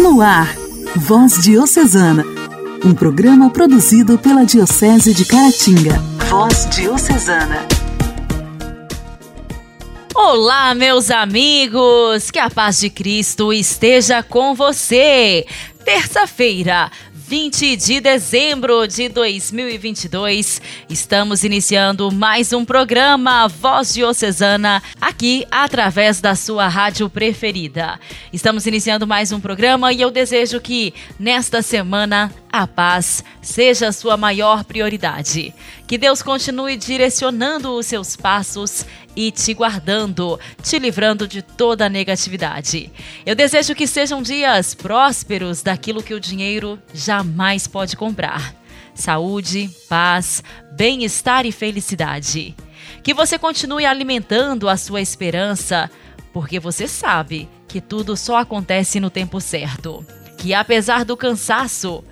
No ar, Voz Diocesana, um programa produzido pela Diocese de Caratinga. Voz Diocesana. Olá, meus amigos! Que a paz de Cristo esteja com você! Terça-feira, 20 de dezembro de 2022. Estamos iniciando mais um programa Voz Diocesana aqui através da sua rádio preferida. Estamos iniciando mais um programa e eu desejo que nesta semana a paz seja a sua maior prioridade. Que Deus continue direcionando os seus passos e te guardando, te livrando de toda negatividade. Eu desejo que sejam dias prósperos daquilo que o dinheiro jamais pode comprar. Saúde, paz, bem-estar e felicidade. Que você continue alimentando a sua esperança, porque você sabe que tudo só acontece no tempo certo. Que apesar do cansaço,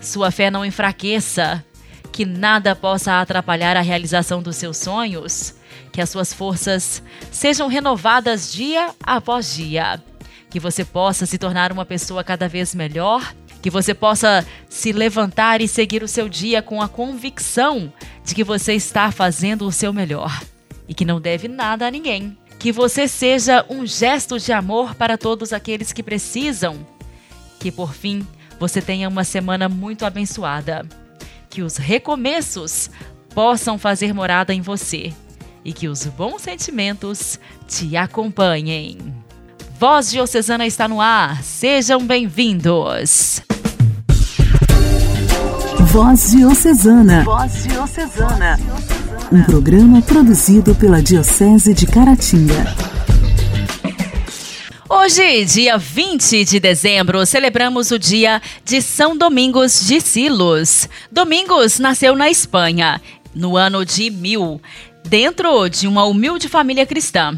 sua fé não enfraqueça, que nada possa atrapalhar a realização dos seus sonhos, que as suas forças sejam renovadas dia após dia, que você possa se tornar uma pessoa cada vez melhor, que você possa se levantar e seguir o seu dia com a convicção de que você está fazendo o seu melhor e que não deve nada a ninguém. Que você seja um gesto de amor para todos aqueles que precisam. Que por fim você tenha uma semana muito abençoada. Que os recomeços possam fazer morada em você e que os bons sentimentos te acompanhem. Voz Diocesana está no ar, sejam bem-vindos. Voz Diocesana. Voz Diocesana. Um programa produzido pela Diocese de Caratinga. Hoje, dia 20 de dezembro, celebramos o dia de São Domingos de Silos. Domingos nasceu na Espanha, no ano de 1000, dentro de uma humilde família cristã.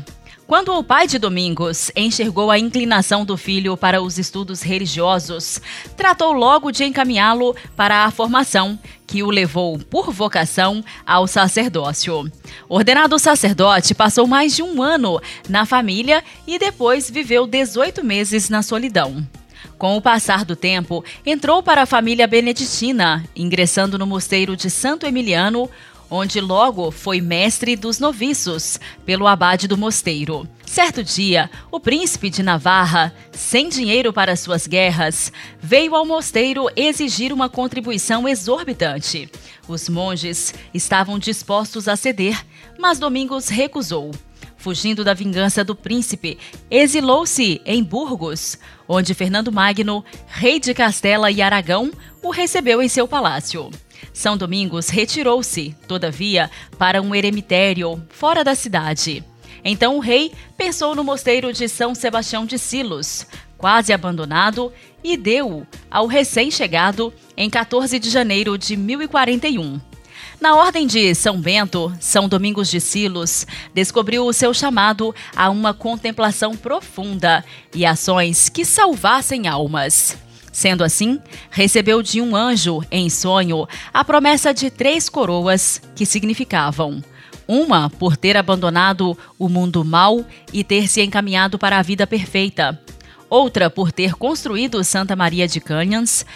Quando o pai de Domingos enxergou a inclinação do filho para os estudos religiosos, tratou logo de encaminhá-lo para a formação, que o levou, por vocação, ao sacerdócio. Ordenado sacerdote, passou mais de um ano na família e depois viveu 18 meses na solidão. Com o passar do tempo, entrou para a família beneditina, ingressando no mosteiro de Santo Emiliano, onde logo foi mestre dos noviços pelo abade do mosteiro. Certo dia, o príncipe de Navarra, sem dinheiro para suas guerras, veio ao mosteiro exigir uma contribuição exorbitante. Os monges estavam dispostos a ceder, mas Domingos recusou. Fugindo da vingança do príncipe, exilou-se em Burgos, onde Fernando Magno, rei de Castela e Aragão, o recebeu em seu palácio. São Domingos retirou-se, todavia, para um eremitério fora da cidade. Então o rei pensou no mosteiro de São Sebastião de Silos, quase abandonado, e deu-o ao recém-chegado em 14 de janeiro de 1041. Na ordem de São Bento, São Domingos de Silos descobriu o seu chamado a uma contemplação profunda e ações que salvassem almas. Sendo assim, recebeu de um anjo, em sonho, a promessa de três coroas que significavam uma por ter abandonado o mundo mau e ter se encaminhado para a vida perfeita, outra por ter construído Santa Maria de Canyans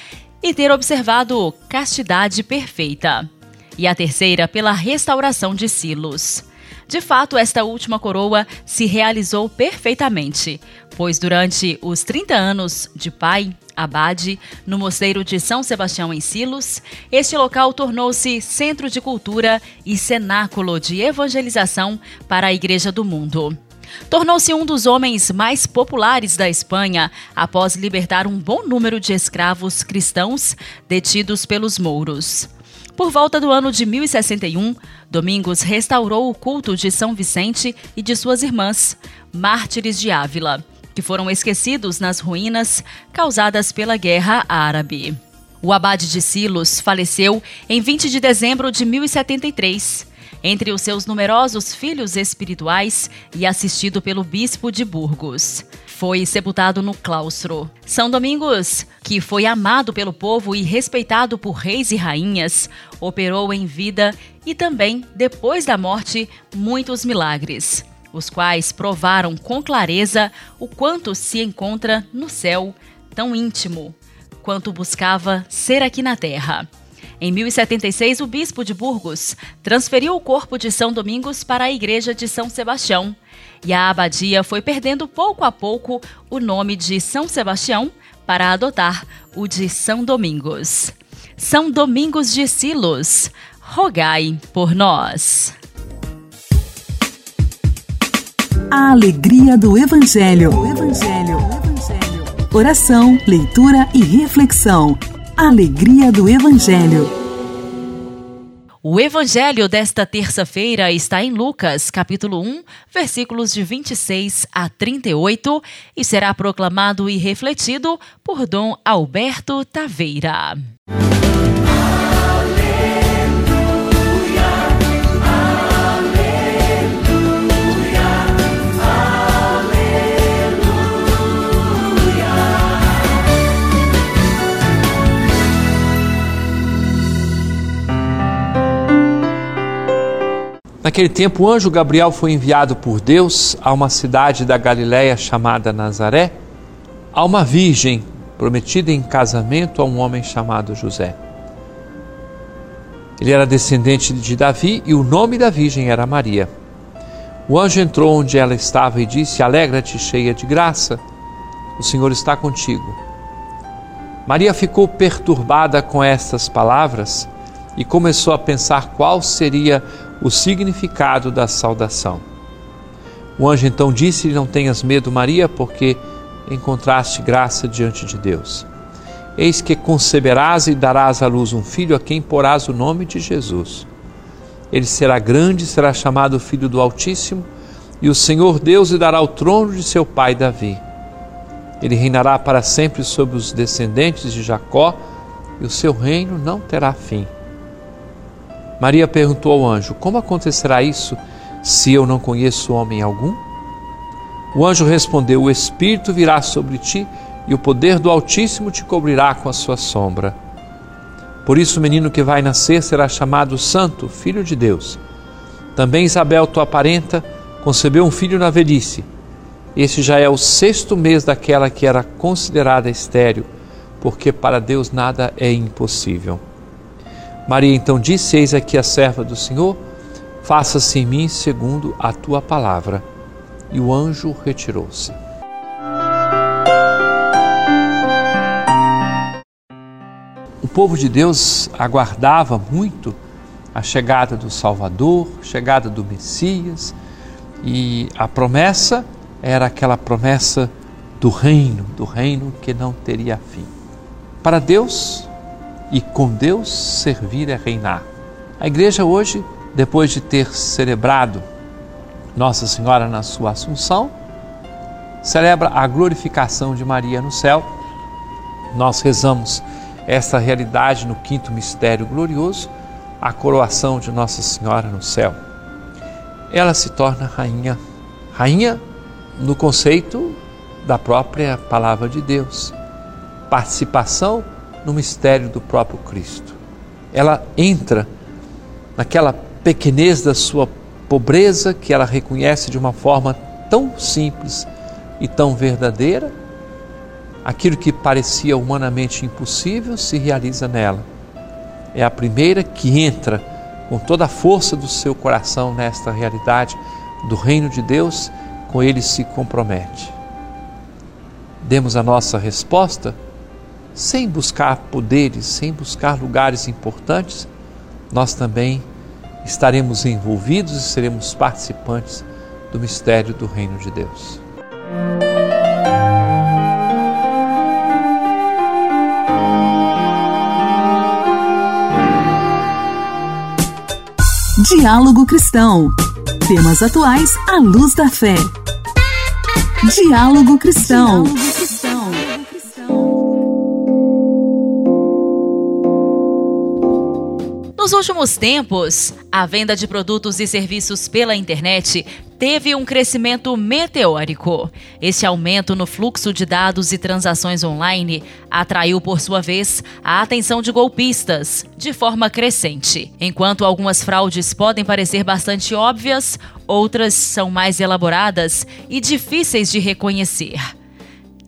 e ter observado castidade perfeita, e a terceira pela restauração de Silos. De fato, esta última coroa se realizou perfeitamente, pois durante os 30 anos de pai, abade, no mosteiro de São Sebastião em Silos, este local tornou-se centro de cultura e cenáculo de evangelização para a Igreja do Mundo. Tornou-se um dos homens mais populares da Espanha após libertar um bom número de escravos cristãos detidos pelos mouros. Por volta do ano de 1061, Domingos restaurou o culto de São Vicente e de suas irmãs, mártires de Ávila que foram esquecidos nas ruínas causadas pela Guerra Árabe. O abade de Silos faleceu em 20 de dezembro de 1073, entre os seus numerosos filhos espirituais e assistido pelo bispo de Burgos. Foi sepultado no claustro. São Domingos, que foi amado pelo povo e respeitado por reis e rainhas, operou em vida e também, depois da morte, muitos milagres os quais provaram com clareza o quanto se encontra no céu tão íntimo quanto buscava ser aqui na Terra. Em 1076, o bispo de Burgos transferiu o corpo de São Domingos para a igreja de São Sebastião, e a abadia foi perdendo pouco a pouco o nome de São Sebastião para adotar o de São Domingos. São Domingos de Silos, rogai por nós. A alegria do Evangelho. Evangelho. Evangelho. Oração, leitura e reflexão. Alegria do Evangelho. O Evangelho desta terça-feira está em Lucas, capítulo 1, versículos de 26 a 38, e será proclamado e refletido por Dom Alberto Taveira. Naquele tempo, o anjo Gabriel foi enviado por Deus a uma cidade da Galiléia chamada Nazaré, a uma virgem prometida em casamento a um homem chamado José. Ele era descendente de Davi e o nome da virgem era Maria. O anjo entrou onde ela estava e disse: Alegra-te, cheia de graça, o Senhor está contigo. Maria ficou perturbada com estas palavras e começou a pensar qual seria o significado da saudação. O anjo então disse-lhe: Não tenhas medo, Maria, porque encontraste graça diante de Deus. Eis que conceberás e darás à luz um filho a quem porás o nome de Jesus. Ele será grande, será chamado Filho do Altíssimo, e o Senhor Deus lhe dará o trono de seu pai Davi. Ele reinará para sempre sobre os descendentes de Jacó, e o seu reino não terá fim. Maria perguntou ao anjo: Como acontecerá isso se eu não conheço homem algum? O anjo respondeu: O Espírito virá sobre ti e o poder do Altíssimo te cobrirá com a sua sombra. Por isso, o menino que vai nascer será chamado Santo, Filho de Deus. Também Isabel, tua parenta, concebeu um filho na velhice. Este já é o sexto mês daquela que era considerada estéril, porque para Deus nada é impossível. Maria então disse: Eis aqui a serva do Senhor, faça-se em mim segundo a tua palavra. E o anjo retirou-se. O povo de Deus aguardava muito a chegada do Salvador, a chegada do Messias, e a promessa era aquela promessa do reino, do reino que não teria fim. Para Deus, e com Deus servir é reinar. A igreja hoje, depois de ter celebrado Nossa Senhora na sua Assunção, celebra a glorificação de Maria no céu. Nós rezamos essa realidade no quinto mistério glorioso, a coroação de Nossa Senhora no céu. Ela se torna rainha, rainha no conceito da própria palavra de Deus, participação no mistério do próprio Cristo. Ela entra naquela pequenez da sua pobreza que ela reconhece de uma forma tão simples e tão verdadeira. Aquilo que parecia humanamente impossível se realiza nela. É a primeira que entra com toda a força do seu coração nesta realidade do reino de Deus, com ele se compromete. Demos a nossa resposta sem buscar poderes, sem buscar lugares importantes, nós também estaremos envolvidos e seremos participantes do mistério do Reino de Deus. Diálogo Cristão. Temas atuais à luz da fé. Diálogo Cristão. Diálogo últimos tempos, a venda de produtos e serviços pela internet teve um crescimento meteórico. Esse aumento no fluxo de dados e transações online atraiu, por sua vez, a atenção de golpistas, de forma crescente. Enquanto algumas fraudes podem parecer bastante óbvias, outras são mais elaboradas e difíceis de reconhecer.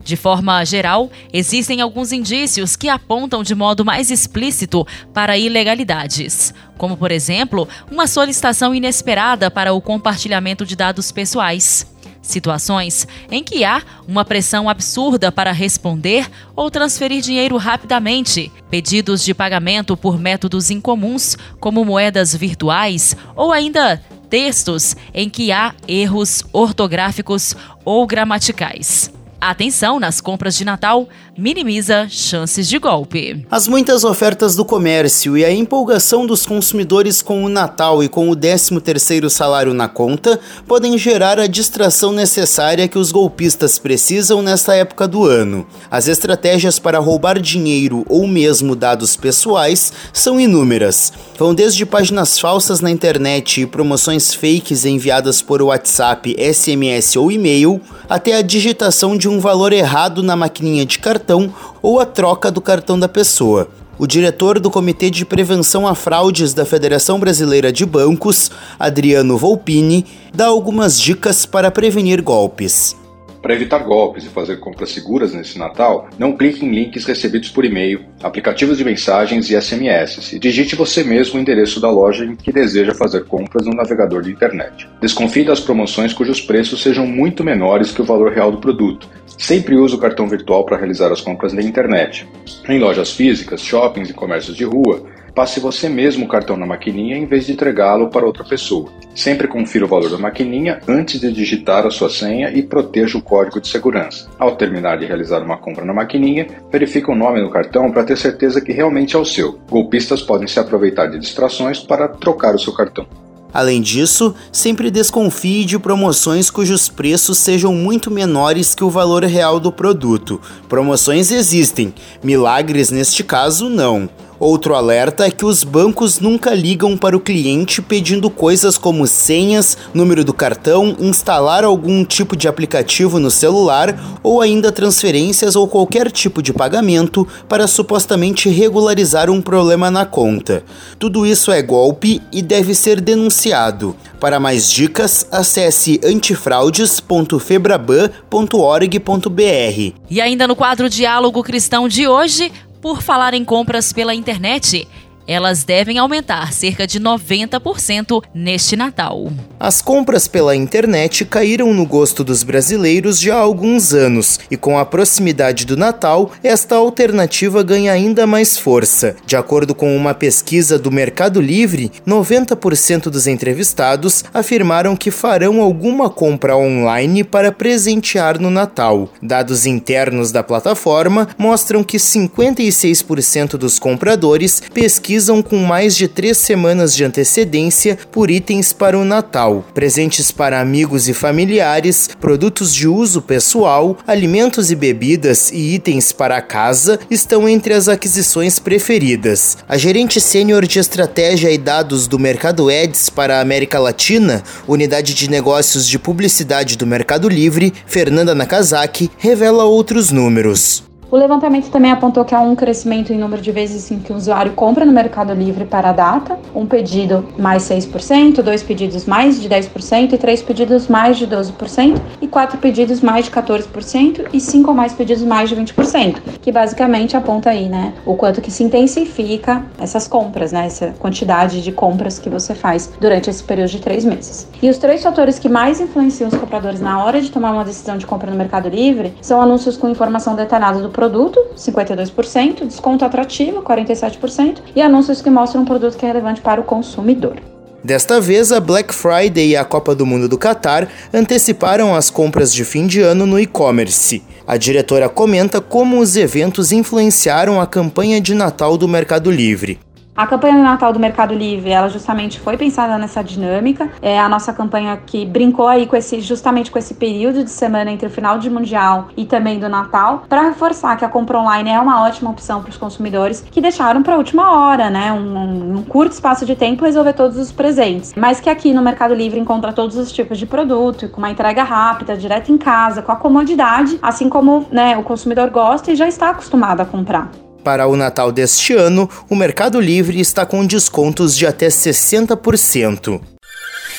De forma geral, existem alguns indícios que apontam de modo mais explícito para ilegalidades, como, por exemplo, uma solicitação inesperada para o compartilhamento de dados pessoais. Situações em que há uma pressão absurda para responder ou transferir dinheiro rapidamente, pedidos de pagamento por métodos incomuns, como moedas virtuais, ou ainda textos em que há erros ortográficos ou gramaticais. Atenção nas compras de Natal minimiza chances de golpe. As muitas ofertas do comércio e a empolgação dos consumidores com o Natal e com o 13º salário na conta podem gerar a distração necessária que os golpistas precisam nesta época do ano. As estratégias para roubar dinheiro ou mesmo dados pessoais são inúmeras. Vão desde páginas falsas na internet e promoções fakes enviadas por WhatsApp, SMS ou e-mail, até a digitação de um valor errado na maquininha de cartão ou a troca do cartão da pessoa. O diretor do Comitê de Prevenção a Fraudes da Federação Brasileira de Bancos, Adriano Volpini, dá algumas dicas para prevenir golpes. Para evitar golpes e fazer compras seguras nesse Natal, não clique em links recebidos por e-mail, aplicativos de mensagens e SMS e digite você mesmo o endereço da loja em que deseja fazer compras no navegador de internet. Desconfie das promoções cujos preços sejam muito menores que o valor real do produto. Sempre use o cartão virtual para realizar as compras na internet. Em lojas físicas, shoppings e comércios de rua, passe você mesmo o cartão na maquininha em vez de entregá-lo para outra pessoa. Sempre confira o valor da maquininha antes de digitar a sua senha e proteja o código de segurança. Ao terminar de realizar uma compra na maquininha, verifique o nome no cartão para ter certeza que realmente é o seu. Golpistas podem se aproveitar de distrações para trocar o seu cartão. Além disso, sempre desconfie de promoções cujos preços sejam muito menores que o valor real do produto. Promoções existem, milagres neste caso não. Outro alerta é que os bancos nunca ligam para o cliente pedindo coisas como senhas, número do cartão, instalar algum tipo de aplicativo no celular ou ainda transferências ou qualquer tipo de pagamento para supostamente regularizar um problema na conta. Tudo isso é golpe e deve ser denunciado. Para mais dicas, acesse antifraudes.febraban.org.br. E ainda no quadro Diálogo Cristão de hoje, por falar em compras pela internet, elas devem aumentar cerca de 90% neste Natal. As compras pela internet caíram no gosto dos brasileiros já há alguns anos, e com a proximidade do Natal, esta alternativa ganha ainda mais força. De acordo com uma pesquisa do Mercado Livre, 90% dos entrevistados afirmaram que farão alguma compra online para presentear no Natal. Dados internos da plataforma mostram que 56% dos compradores pesquisam pesquisam com mais de três semanas de antecedência por itens para o Natal, presentes para amigos e familiares, produtos de uso pessoal, alimentos e bebidas e itens para a casa estão entre as aquisições preferidas. A gerente sênior de estratégia e dados do Mercado Eds para a América Latina, unidade de negócios de publicidade do Mercado Livre, Fernanda Nakazaki, revela outros números. O levantamento também apontou que há um crescimento em número de vezes em que o usuário compra no Mercado Livre para a data, um pedido mais 6%, dois pedidos mais de 10% e três pedidos mais de 12% e quatro pedidos mais de 14% e cinco ou mais pedidos mais de 20%, que basicamente aponta aí, né, o quanto que se intensifica essas compras, né, essa quantidade de compras que você faz durante esse período de três meses. E os três fatores que mais influenciam os compradores na hora de tomar uma decisão de compra no Mercado Livre são anúncios com informação detalhada do produto produto, 52%, desconto atrativo, 47%, e anúncios que mostram um produto que é relevante para o consumidor. Desta vez, a Black Friday e a Copa do Mundo do Catar anteciparam as compras de fim de ano no e-commerce. A diretora comenta como os eventos influenciaram a campanha de Natal do Mercado Livre. A campanha de Natal do Mercado Livre, ela justamente foi pensada nessa dinâmica. É a nossa campanha que brincou aí com esse, justamente com esse período de semana entre o final de mundial e também do Natal, para reforçar que a compra online é uma ótima opção para os consumidores que deixaram para a última hora, né, um, um, curto espaço de tempo resolver todos os presentes. Mas que aqui no Mercado Livre encontra todos os tipos de produto, com uma entrega rápida, direto em casa, com a comodidade, assim como né, o consumidor gosta e já está acostumado a comprar. Para o Natal deste ano, o Mercado Livre está com descontos de até 60%.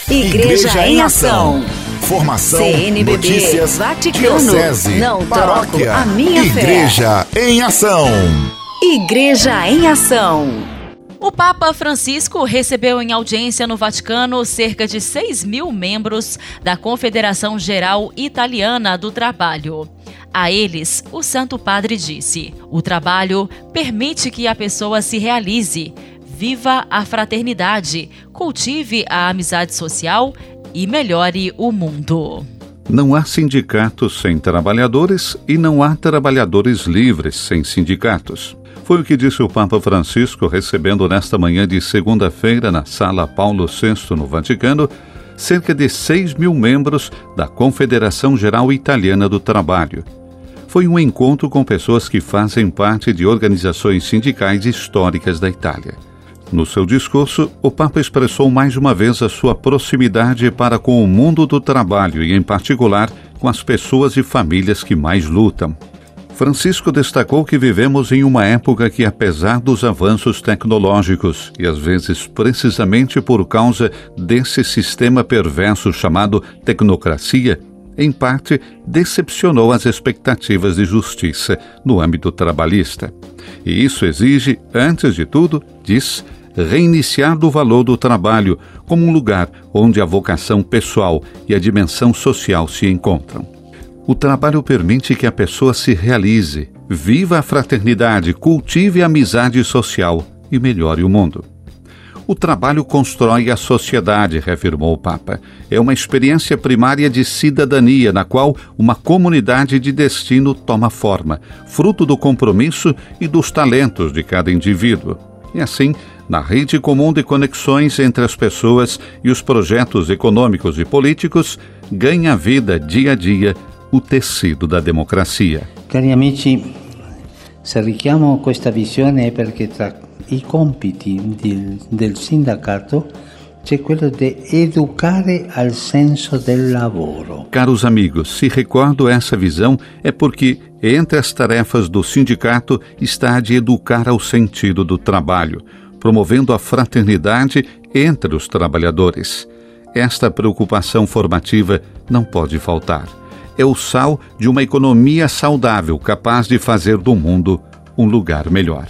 Igreja, Igreja em Ação. Informação, CNBB, notícias, Vaticano, diocese, não paróquia, troco a minha Igreja em Ação. Igreja em Ação. O Papa Francisco recebeu em audiência no Vaticano cerca de 6 mil membros da Confederação Geral Italiana do Trabalho. A eles, o Santo Padre disse: o trabalho permite que a pessoa se realize, viva a fraternidade, cultive a amizade social e melhore o mundo. Não há sindicatos sem trabalhadores e não há trabalhadores livres sem sindicatos. Foi o que disse o Papa Francisco recebendo nesta manhã de segunda-feira na Sala Paulo VI no Vaticano cerca de 6 mil membros da Confederação Geral Italiana do Trabalho. Foi um encontro com pessoas que fazem parte de organizações sindicais históricas da Itália. No seu discurso, o Papa expressou mais uma vez a sua proximidade para com o mundo do trabalho e, em particular, com as pessoas e famílias que mais lutam. Francisco destacou que vivemos em uma época que, apesar dos avanços tecnológicos, e às vezes precisamente por causa desse sistema perverso chamado tecnocracia, em parte decepcionou as expectativas de justiça no âmbito trabalhista. E isso exige, antes de tudo, diz, reiniciar do valor do trabalho como um lugar onde a vocação pessoal e a dimensão social se encontram. O trabalho permite que a pessoa se realize, viva a fraternidade, cultive a amizade social e melhore o mundo. O trabalho constrói a sociedade, reafirmou o Papa. É uma experiência primária de cidadania, na qual uma comunidade de destino toma forma, fruto do compromisso e dos talentos de cada indivíduo. E assim, na rede comum de conexões entre as pessoas e os projetos econômicos e políticos, ganha vida dia a dia o tecido da. Cari amici, se richiamo questa visione è perché tra i compiti del, del sindacato c'è quello di educare al senso del lavoro. Caros amigos, se recordo essa visão é porque entre as tarefas do sindicato está a de educar ao sentido do trabalho, promovendo a fraternidade entre os trabalhadores. Esta preocupação formativa não pode faltar é o sal de uma economia saudável capaz de fazer do mundo um lugar melhor.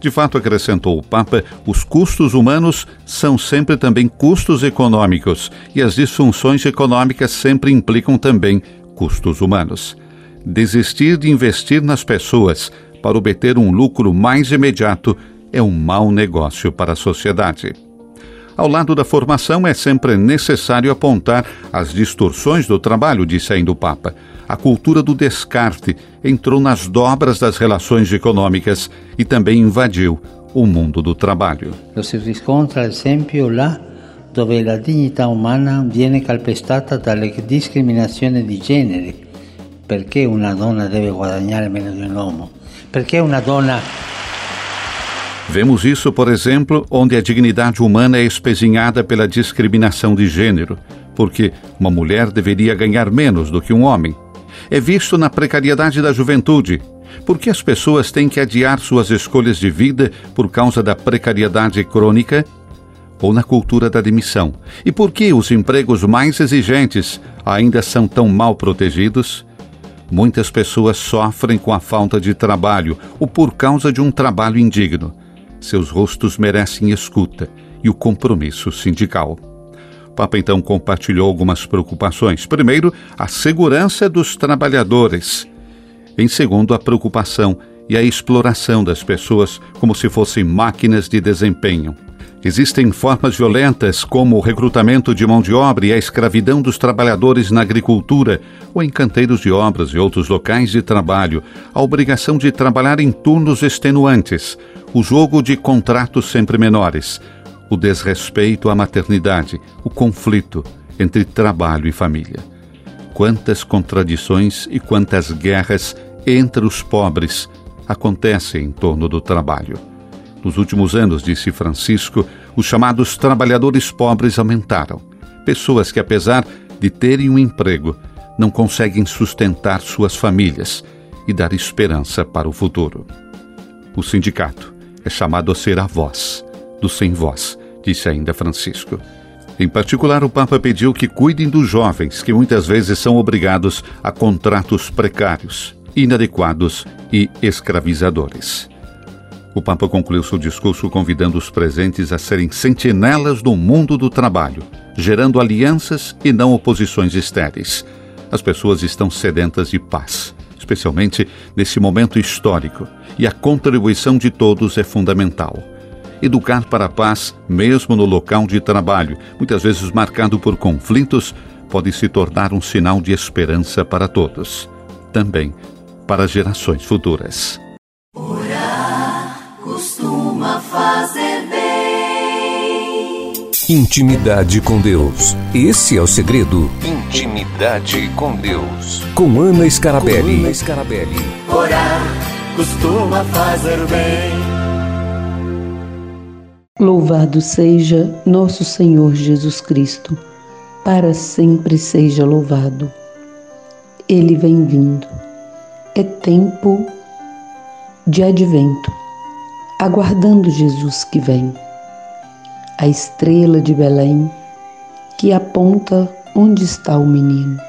De fato, acrescentou o Papa, os custos humanos são sempre também custos econômicos e as disfunções econômicas sempre implicam também custos humanos. Desistir de investir nas pessoas para obter um lucro mais imediato é um mau negócio para a sociedade. Ao lado da formação, é sempre necessário apontar as distorções do trabalho, disse ainda o Papa. A cultura do descarte entrou nas dobras das relações econômicas e também invadiu o mundo do trabalho. Si riscontra, ad esempio, là dove la dignità umana viene calpestata dalle discriminazioni di genere. Perché una donna deve guadagnare meno di un uomo? Perché una donna Vemos isso, por exemplo, onde a dignidade humana é espezinhada pela discriminação de gênero, porque uma mulher deveria ganhar menos do que um homem. É visto na precariedade da juventude, porque as pessoas têm que adiar suas escolhas de vida por causa da precariedade crônica ou na cultura da demissão? E por que os empregos mais exigentes ainda são tão mal protegidos? Muitas pessoas sofrem com a falta de trabalho ou por causa de um trabalho indigno. Seus rostos merecem escuta e o compromisso sindical. O Papa então compartilhou algumas preocupações. Primeiro, a segurança dos trabalhadores. Em segundo, a preocupação e a exploração das pessoas como se fossem máquinas de desempenho. Existem formas violentas como o recrutamento de mão de obra e a escravidão dos trabalhadores na agricultura ou em canteiros de obras e outros locais de trabalho, a obrigação de trabalhar em turnos extenuantes, o jogo de contratos sempre menores, o desrespeito à maternidade, o conflito entre trabalho e família. Quantas contradições e quantas guerras entre os pobres acontecem em torno do trabalho. Nos últimos anos, disse Francisco, os chamados trabalhadores pobres aumentaram. Pessoas que, apesar de terem um emprego, não conseguem sustentar suas famílias e dar esperança para o futuro. O sindicato é chamado a ser a voz do sem voz, disse ainda Francisco. Em particular, o Papa pediu que cuidem dos jovens, que muitas vezes são obrigados a contratos precários, inadequados e escravizadores. O Papa concluiu seu discurso convidando os presentes a serem sentinelas do mundo do trabalho, gerando alianças e não oposições estéreis. As pessoas estão sedentas de paz, especialmente nesse momento histórico, e a contribuição de todos é fundamental. Educar para a paz, mesmo no local de trabalho, muitas vezes marcado por conflitos, pode se tornar um sinal de esperança para todos, também para gerações futuras. Fazer bem. Intimidade com Deus. Esse é o segredo. Intimidade com Deus. Com Ana Scarabelli. Com Ana Scarabelli. Orar costuma fazer bem. Louvado seja nosso Senhor Jesus Cristo, para sempre seja louvado. Ele vem vindo. É tempo de advento, aguardando Jesus que vem. A estrela de Belém que aponta onde está o menino.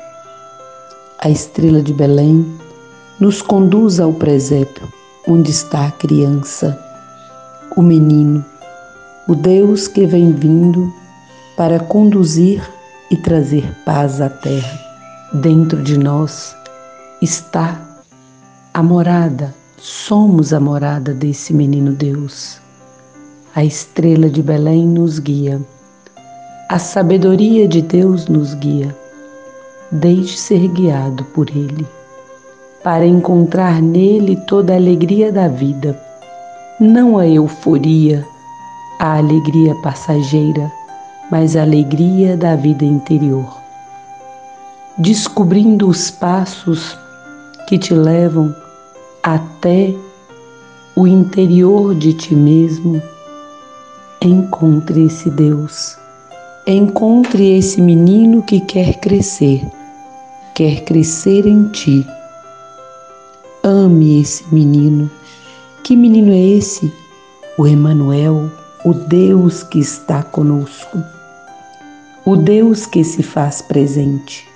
A estrela de Belém nos conduz ao presépio, onde está a criança, o menino o Deus que vem vindo para conduzir e trazer paz à terra. Dentro de nós está a morada, somos a morada desse menino Deus. A estrela de Belém nos guia, a sabedoria de Deus nos guia. Deixe ser guiado por Ele, para encontrar nele toda a alegria da vida, não a euforia a alegria passageira, mas a alegria da vida interior. Descobrindo os passos que te levam até o interior de ti mesmo, encontre esse Deus. Encontre esse menino que quer crescer, quer crescer em ti. Ame esse menino. Que menino é esse? O Emanuel, o Deus que está conosco, o Deus que se faz presente.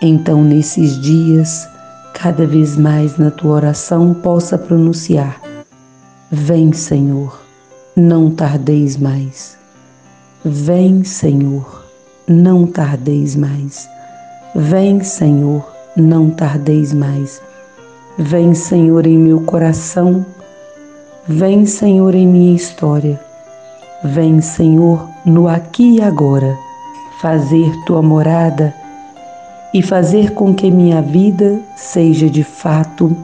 Então, nesses dias, cada vez mais na tua oração, possa pronunciar: Vem, Senhor, não tardeis mais. Vem, Senhor, não tardeis mais. Vem, Senhor, não tardeis mais. Vem, Senhor, em meu coração. Vem, Senhor, em minha história. Vem, Senhor, no aqui e agora, fazer tua morada e fazer com que minha vida seja de fato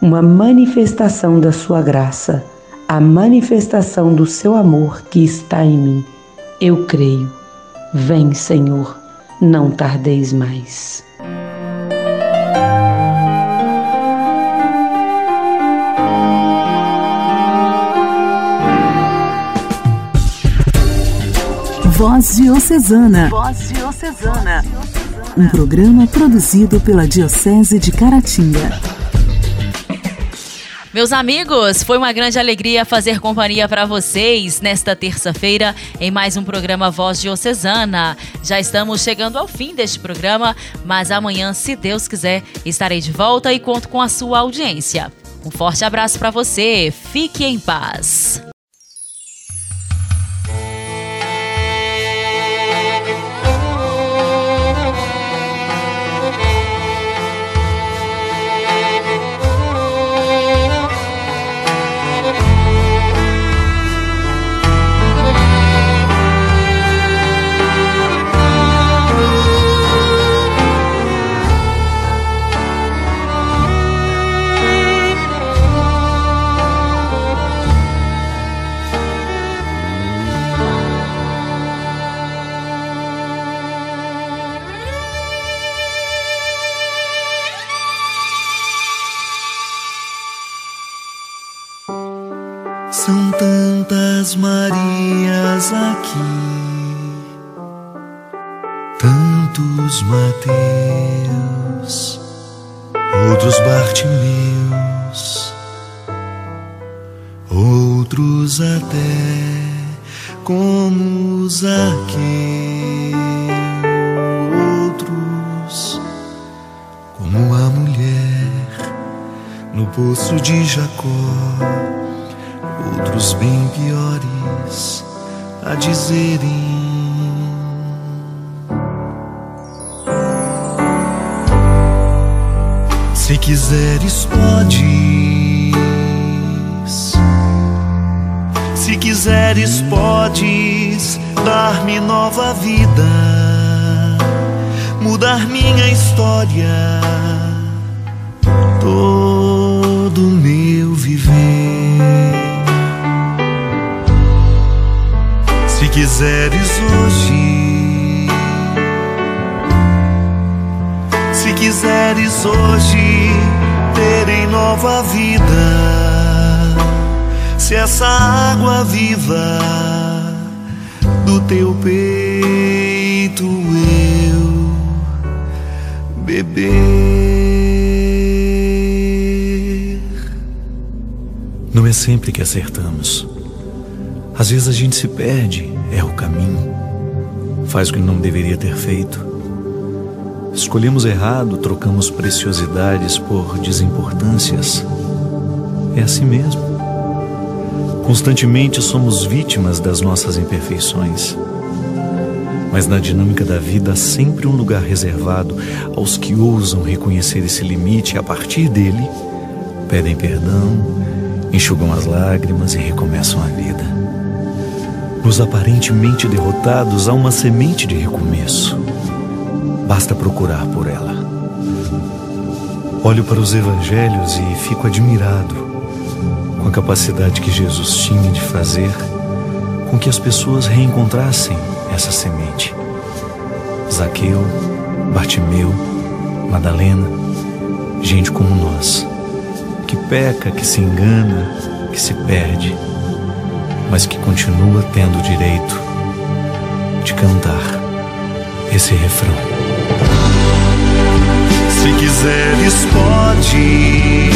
uma manifestação da sua graça, a manifestação do seu amor que está em mim. Eu creio. Vem, Senhor, não tardeis mais. Voz Diocesana. Voz Diocesana. Um programa produzido pela Diocese de Caratinga. Meus amigos, foi uma grande alegria fazer companhia para vocês nesta terça-feira em mais um programa Voz Diocesana. Já estamos chegando ao fim deste programa, mas amanhã, se Deus quiser, estarei de volta e conto com a sua audiência. Um forte abraço para você, fique em paz. Tantos Mateus, outros Bartimeus, outros até como Zaqueu, outros como a mulher no poço de Jacó, outros bem piores a dizerem. Se quiseres, podes. Se quiseres, podes dar-me nova vida, mudar minha história, todo meu viver. Se quiseres hoje, quiseres hoje ter em nova vida se essa água viva do teu peito eu beber. Não é sempre que acertamos. Às vezes a gente se perde, erra o caminho, faz o que não deveria ter feito. Escolhemos errado, trocamos preciosidades por desimportâncias. É assim mesmo. Constantemente somos vítimas das nossas imperfeições. Mas na dinâmica da vida há sempre um lugar reservado aos que ousam reconhecer esse limite e, a partir dele, pedem perdão, enxugam as lágrimas e recomeçam a vida. Nos aparentemente derrotados há uma semente de recomeço. Basta procurar por ela. Olho para os evangelhos e fico admirado com a capacidade que Jesus tinha de fazer com que as pessoas reencontrassem essa semente. Zaqueu, Bartimeu, Madalena, gente como nós, que peca, que se engana, que se perde, mas que continua tendo o direito de cantar esse refrão. Se quiseres, pode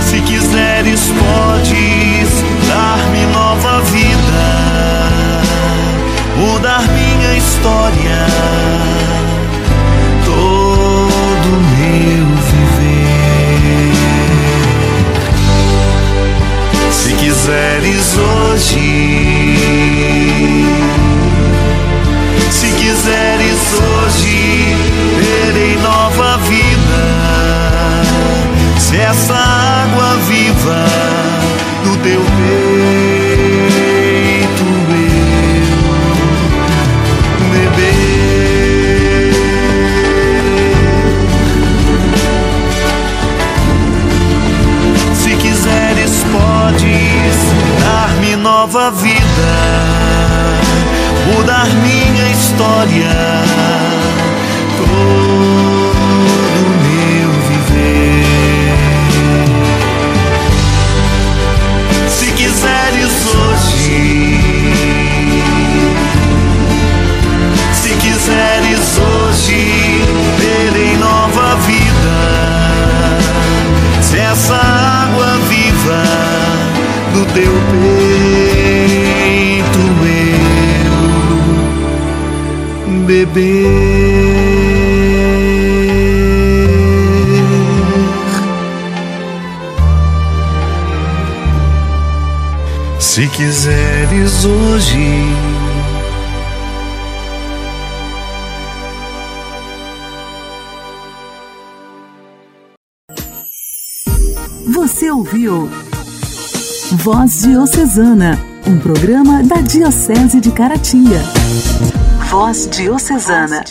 se quiseres, podes dar-me nova vida, Se quiseres hoje. Você ouviu Voz Diocesana, um programa da Diocese de Caratinga. Voz Diocesana.